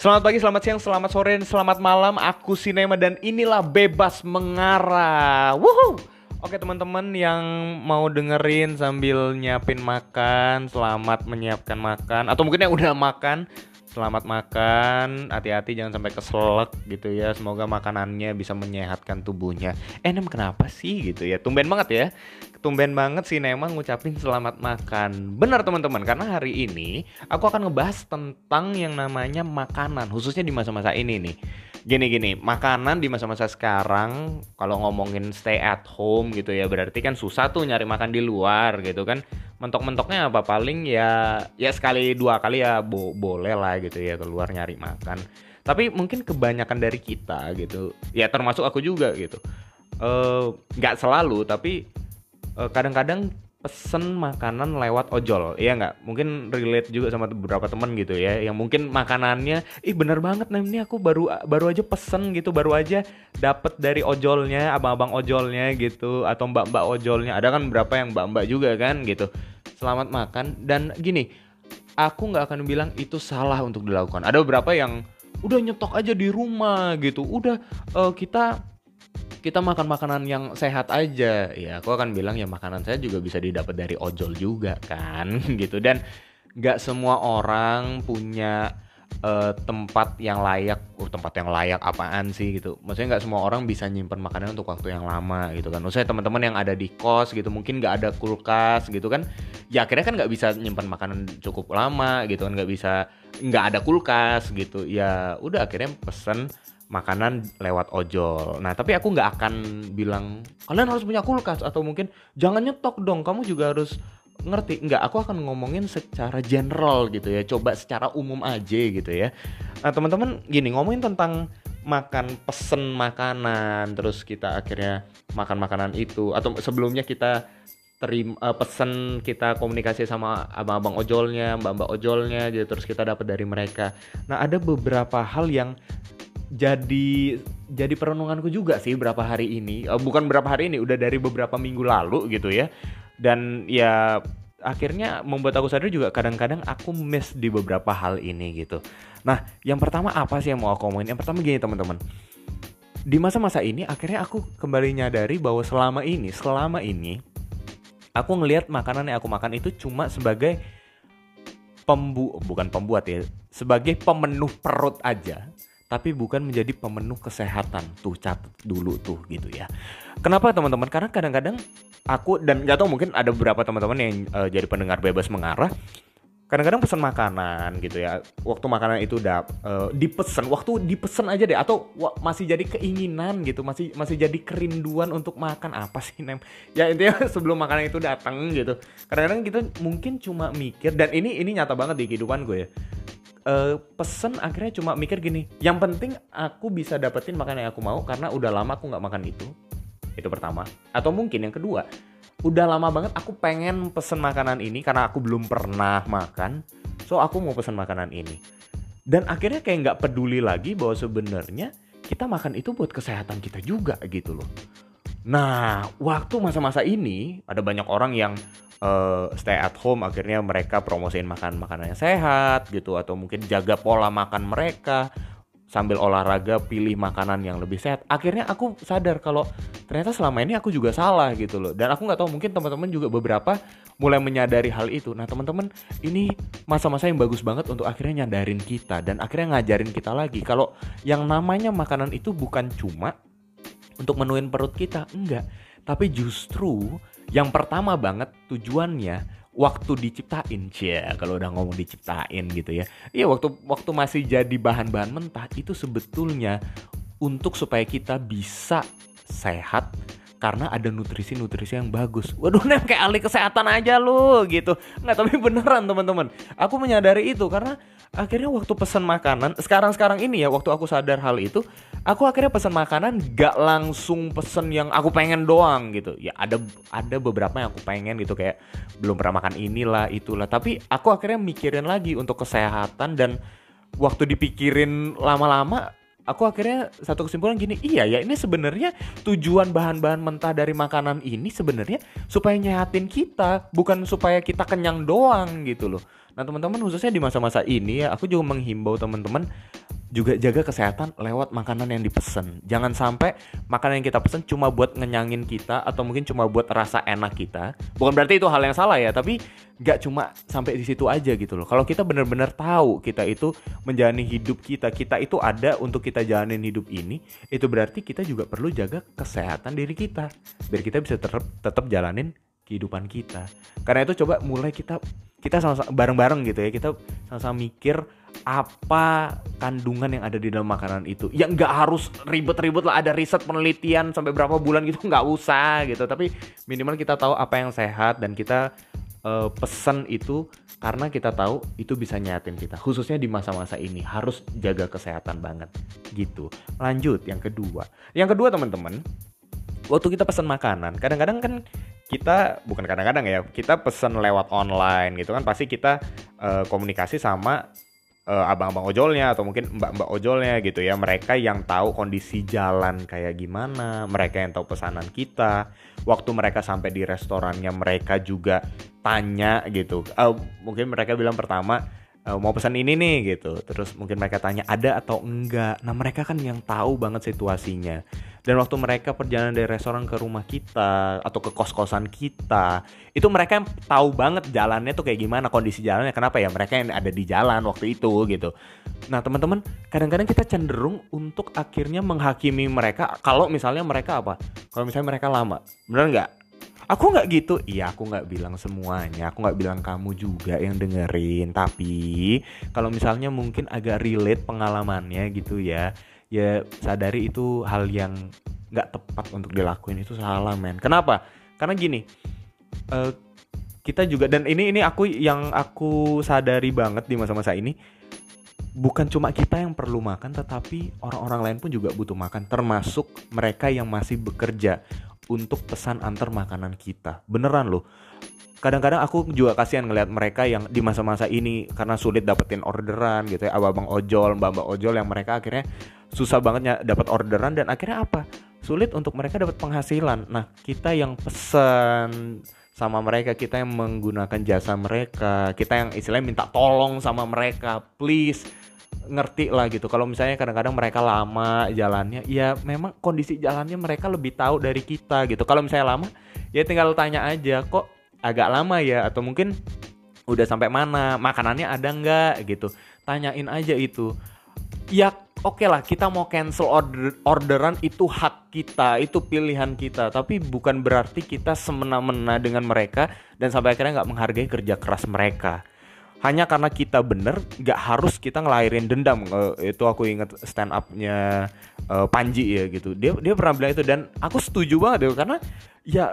Selamat pagi, selamat siang, selamat sore, dan selamat malam. Aku Sinema dan inilah Bebas Mengarah. Woohoo! Oke teman-teman yang mau dengerin sambil nyiapin makan, selamat menyiapkan makan. Atau mungkin yang udah makan, selamat makan. Hati-hati jangan sampai keselak gitu ya. Semoga makanannya bisa menyehatkan tubuhnya. Eh, Nem kenapa sih gitu ya? Tumben banget ya. Tumben banget sih Nema ngucapin selamat makan. Benar teman-teman, karena hari ini aku akan ngebahas tentang yang namanya makanan, khususnya di masa-masa ini nih gini-gini, makanan di masa-masa sekarang kalau ngomongin stay at home gitu ya, berarti kan susah tuh nyari makan di luar gitu kan. Mentok-mentoknya apa? Paling ya ya sekali dua kali ya bo boleh lah gitu ya keluar nyari makan. Tapi mungkin kebanyakan dari kita gitu, ya termasuk aku juga gitu. Eh, nggak uh, selalu tapi eh, kadang-kadang pesen makanan lewat ojol. Iya nggak? Mungkin relate juga sama beberapa temen gitu ya yang mungkin makanannya ih bener banget nih ini aku baru baru aja pesen gitu baru aja dapet dari ojolnya abang-abang ojolnya gitu atau mbak-mbak ojolnya. Ada kan berapa yang mbak-mbak juga kan gitu selamat makan. Dan gini aku nggak akan bilang itu salah untuk dilakukan. Ada beberapa yang udah nyetok aja di rumah gitu. Udah uh, kita kita makan makanan yang sehat aja. Ya aku akan bilang ya makanan saya juga bisa didapat dari ojol juga kan gitu. Dan nggak semua orang punya uh, tempat yang layak, uh, tempat yang layak apaan sih gitu. Maksudnya nggak semua orang bisa nyimpen makanan untuk waktu yang lama gitu kan. Maksudnya teman-teman yang ada di kos gitu mungkin nggak ada kulkas gitu kan. Ya akhirnya kan nggak bisa nyimpen makanan cukup lama gitu kan, nggak bisa nggak ada kulkas gitu. Ya udah akhirnya pesen makanan lewat ojol. Nah, tapi aku nggak akan bilang kalian harus punya kulkas atau mungkin jangan nyetok dong, kamu juga harus ngerti. Nggak, aku akan ngomongin secara general gitu ya, coba secara umum aja gitu ya. Nah, teman-teman gini ngomongin tentang makan pesen makanan, terus kita akhirnya makan makanan itu atau sebelumnya kita terima uh, pesen kita komunikasi sama abang-abang ojolnya, mbak-mbak ojolnya gitu terus kita dapat dari mereka. Nah, ada beberapa hal yang jadi jadi perenunganku juga sih berapa hari ini uh, bukan berapa hari ini udah dari beberapa minggu lalu gitu ya dan ya akhirnya membuat aku sadar juga kadang-kadang aku miss di beberapa hal ini gitu nah yang pertama apa sih yang mau aku ngomongin yang pertama gini teman-teman di masa-masa ini akhirnya aku kembali nyadari bahwa selama ini selama ini aku ngelihat makanan yang aku makan itu cuma sebagai pembu bukan pembuat ya sebagai pemenuh perut aja tapi bukan menjadi pemenuh kesehatan. Tuh catat dulu tuh gitu ya. Kenapa teman-teman? Karena kadang-kadang aku dan gak tau mungkin ada beberapa teman-teman yang uh, jadi pendengar bebas mengarah. Kadang-kadang pesan makanan gitu ya. Waktu makanan itu udah uh, dipesan waktu dipesan aja deh. Atau masih jadi keinginan gitu masih masih jadi kerinduan untuk makan. Apa sih nem ya intinya sebelum makanan itu datang gitu. Kadang-kadang kita mungkin cuma mikir dan ini ini nyata banget di kehidupan gue ya. Uh, pesen akhirnya cuma mikir gini yang penting aku bisa dapetin makanan yang aku mau karena udah lama aku nggak makan itu itu pertama. Atau mungkin yang kedua udah lama banget aku pengen pesen makanan ini karena aku belum pernah makan so aku mau pesen makanan ini. Dan akhirnya kayak nggak peduli lagi bahwa sebenarnya kita makan itu buat kesehatan kita juga gitu loh. Nah waktu masa-masa ini ada banyak orang yang uh, stay at home akhirnya mereka promosiin makan makanan yang sehat gitu atau mungkin jaga pola makan mereka sambil olahraga pilih makanan yang lebih sehat. Akhirnya aku sadar kalau ternyata selama ini aku juga salah gitu loh. Dan aku nggak tahu mungkin teman-teman juga beberapa mulai menyadari hal itu. Nah teman-teman ini masa-masa yang bagus banget untuk akhirnya nyadarin kita dan akhirnya ngajarin kita lagi. Kalau yang namanya makanan itu bukan cuma untuk menuin perut kita enggak. Tapi justru yang pertama banget tujuannya waktu diciptain ya kalau udah ngomong diciptain gitu ya iya waktu waktu masih jadi bahan-bahan mentah itu sebetulnya untuk supaya kita bisa sehat karena ada nutrisi-nutrisi yang bagus. Waduh, nem kayak ahli kesehatan aja lu gitu. Nggak, tapi beneran teman-teman. Aku menyadari itu karena akhirnya waktu pesan makanan, sekarang-sekarang ini ya, waktu aku sadar hal itu, aku akhirnya pesan makanan gak langsung pesen yang aku pengen doang gitu. Ya ada ada beberapa yang aku pengen gitu kayak belum pernah makan inilah itulah. Tapi aku akhirnya mikirin lagi untuk kesehatan dan waktu dipikirin lama-lama aku akhirnya satu kesimpulan gini iya ya ini sebenarnya tujuan bahan-bahan mentah dari makanan ini sebenarnya supaya nyehatin kita bukan supaya kita kenyang doang gitu loh. Nah teman-teman khususnya di masa-masa ini ya aku juga menghimbau teman-teman juga jaga kesehatan lewat makanan yang dipesan. Jangan sampai makanan yang kita pesen cuma buat ngenyangin kita atau mungkin cuma buat rasa enak kita. Bukan berarti itu hal yang salah ya, tapi nggak cuma sampai di situ aja gitu loh. Kalau kita benar-benar tahu kita itu menjalani hidup kita, kita itu ada untuk kita jalanin hidup ini, itu berarti kita juga perlu jaga kesehatan diri kita biar kita bisa tetap tetap jalanin kehidupan kita. Karena itu coba mulai kita kita sama bareng-bareng gitu ya, kita sama-sama mikir apa kandungan yang ada di dalam makanan itu. Ya nggak harus ribet-ribet lah ada riset penelitian sampai berapa bulan gitu nggak usah gitu. Tapi minimal kita tahu apa yang sehat dan kita uh, pesan itu karena kita tahu itu bisa nyatin kita. Khususnya di masa-masa ini harus jaga kesehatan banget gitu. Lanjut yang kedua. Yang kedua teman-teman waktu kita pesan makanan kadang-kadang kan kita bukan kadang-kadang ya kita pesan lewat online gitu kan pasti kita uh, komunikasi sama uh, abang-abang ojolnya atau mungkin mbak-mbak ojolnya gitu ya. Mereka yang tahu kondisi jalan kayak gimana mereka yang tahu pesanan kita. Waktu mereka sampai di restorannya mereka juga tanya gitu. Uh, mungkin mereka bilang pertama uh, mau pesan ini nih gitu. Terus mungkin mereka tanya ada atau enggak? Nah mereka kan yang tahu banget situasinya dan waktu mereka perjalanan dari restoran ke rumah kita atau ke kos-kosan kita itu mereka yang tahu banget jalannya tuh kayak gimana kondisi jalannya. Kenapa ya? Mereka yang ada di jalan waktu itu gitu. Nah teman-teman kadang-kadang kita cenderung untuk akhirnya menghakimi mereka. Kalau misalnya mereka apa? Kalau misalnya mereka lama bener nggak? Aku nggak gitu, iya aku nggak bilang semuanya, aku nggak bilang kamu juga yang dengerin. Tapi kalau misalnya mungkin agak relate pengalamannya gitu ya, ya sadari itu hal yang nggak tepat untuk dilakuin. Itu salah men. Kenapa? Karena gini uh, kita juga dan ini ini aku yang aku sadari banget di masa-masa ini bukan cuma kita yang perlu makan tetapi orang-orang lain pun juga butuh makan termasuk mereka yang masih bekerja untuk pesan antar makanan kita. Beneran loh. Kadang-kadang aku juga kasihan ngelihat mereka yang di masa-masa ini karena sulit dapetin orderan gitu ya abang-abang ojol mbak-mbak ojol yang mereka akhirnya susah banget dapat orderan dan akhirnya apa? Sulit untuk mereka dapat penghasilan. Nah kita yang pesen sama mereka kita yang menggunakan jasa mereka kita yang istilahnya minta tolong sama mereka please ngerti lah gitu. Kalau misalnya kadang-kadang mereka lama jalannya ya memang kondisi jalannya mereka lebih tahu dari kita gitu. Kalau misalnya lama ya tinggal tanya aja kok agak lama ya? Atau mungkin udah sampai mana? Makanannya ada nggak? gitu. Tanyain aja itu. Ya oke okay lah kita mau cancel order orderan itu hak kita itu pilihan kita. Tapi bukan berarti kita semena-mena dengan mereka dan sampai akhirnya nggak menghargai kerja keras mereka hanya karena kita bener nggak harus kita ngelahirin dendam. Uh, itu aku inget stand upnya uh, Panji ya gitu. Dia dia pernah bilang itu dan aku setuju banget ya karena ya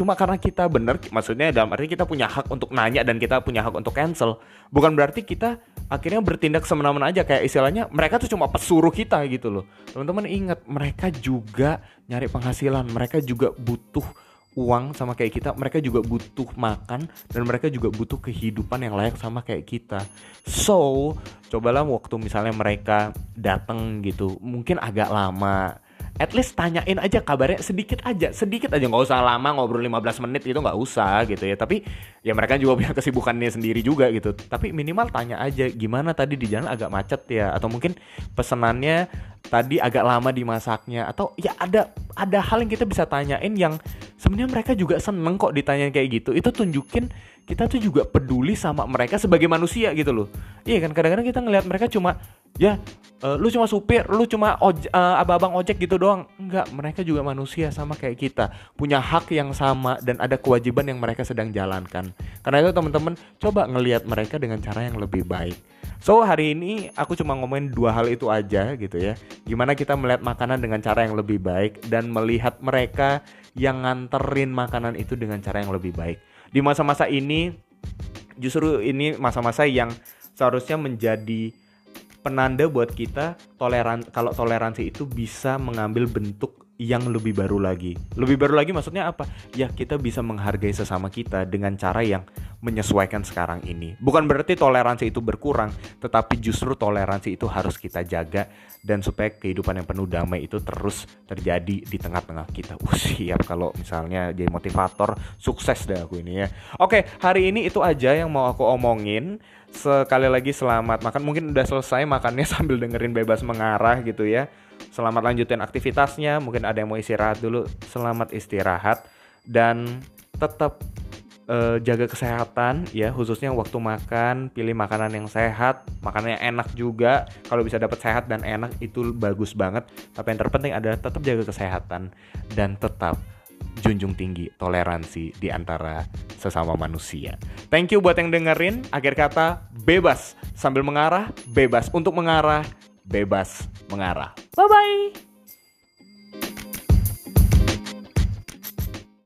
cuma karena kita bener maksudnya dalam arti kita punya hak untuk nanya dan kita punya hak untuk cancel. Bukan berarti kita akhirnya bertindak semena-mena aja kayak istilahnya mereka tuh cuma pesuruh kita gitu loh. Teman-teman ingat mereka juga nyari penghasilan mereka juga butuh uang sama kayak kita, mereka juga butuh makan dan mereka juga butuh kehidupan yang layak sama kayak kita. So, cobalah waktu misalnya mereka datang gitu, mungkin agak lama. At least tanyain aja kabarnya sedikit aja sedikit aja. Nggak usah lama ngobrol 15 menit itu nggak usah gitu ya. Tapi ya mereka juga punya kesibukannya sendiri juga gitu. Tapi minimal tanya aja gimana tadi di jalan agak macet ya? Atau mungkin pesenannya tadi agak lama dimasaknya atau ya ada ada hal yang kita bisa tanyain yang sebenarnya mereka juga seneng kok ditanya kayak gitu itu tunjukin kita tuh juga peduli sama mereka sebagai manusia gitu loh iya kan kadang-kadang kita ngelihat mereka cuma ya uh, lu cuma supir, lu cuma oj uh, abang-abang ojek gitu doang. Enggak, mereka juga manusia sama kayak kita, punya hak yang sama dan ada kewajiban yang mereka sedang jalankan. Karena itu teman-teman coba ngelihat mereka dengan cara yang lebih baik. So hari ini aku cuma ngomongin dua hal itu aja gitu ya. Gimana kita melihat makanan dengan cara yang lebih baik dan melihat mereka yang nganterin makanan itu dengan cara yang lebih baik. Di masa-masa ini justru ini masa-masa yang seharusnya menjadi penanda buat kita toleran kalau toleransi itu bisa mengambil bentuk yang lebih baru lagi. Lebih baru lagi maksudnya apa? Ya kita bisa menghargai sesama kita dengan cara yang menyesuaikan sekarang ini. Bukan berarti toleransi itu berkurang, tetapi justru toleransi itu harus kita jaga dan supaya kehidupan yang penuh damai itu terus terjadi di tengah-tengah kita. Uh, siap kalau misalnya jadi motivator, sukses deh aku ini ya. Oke, hari ini itu aja yang mau aku omongin. Sekali lagi selamat makan. Mungkin udah selesai makannya sambil dengerin bebas mengarah gitu ya. Selamat lanjutin aktivitasnya. Mungkin ada yang mau istirahat dulu. Selamat istirahat dan tetap uh, jaga kesehatan ya khususnya waktu makan pilih makanan yang sehat makanan yang enak juga kalau bisa dapat sehat dan enak itu bagus banget tapi yang terpenting adalah tetap jaga kesehatan dan tetap junjung tinggi toleransi di antara sesama manusia. Thank you buat yang dengerin. Akhir kata, bebas sambil mengarah, bebas untuk mengarah, bebas mengarah. Bye bye.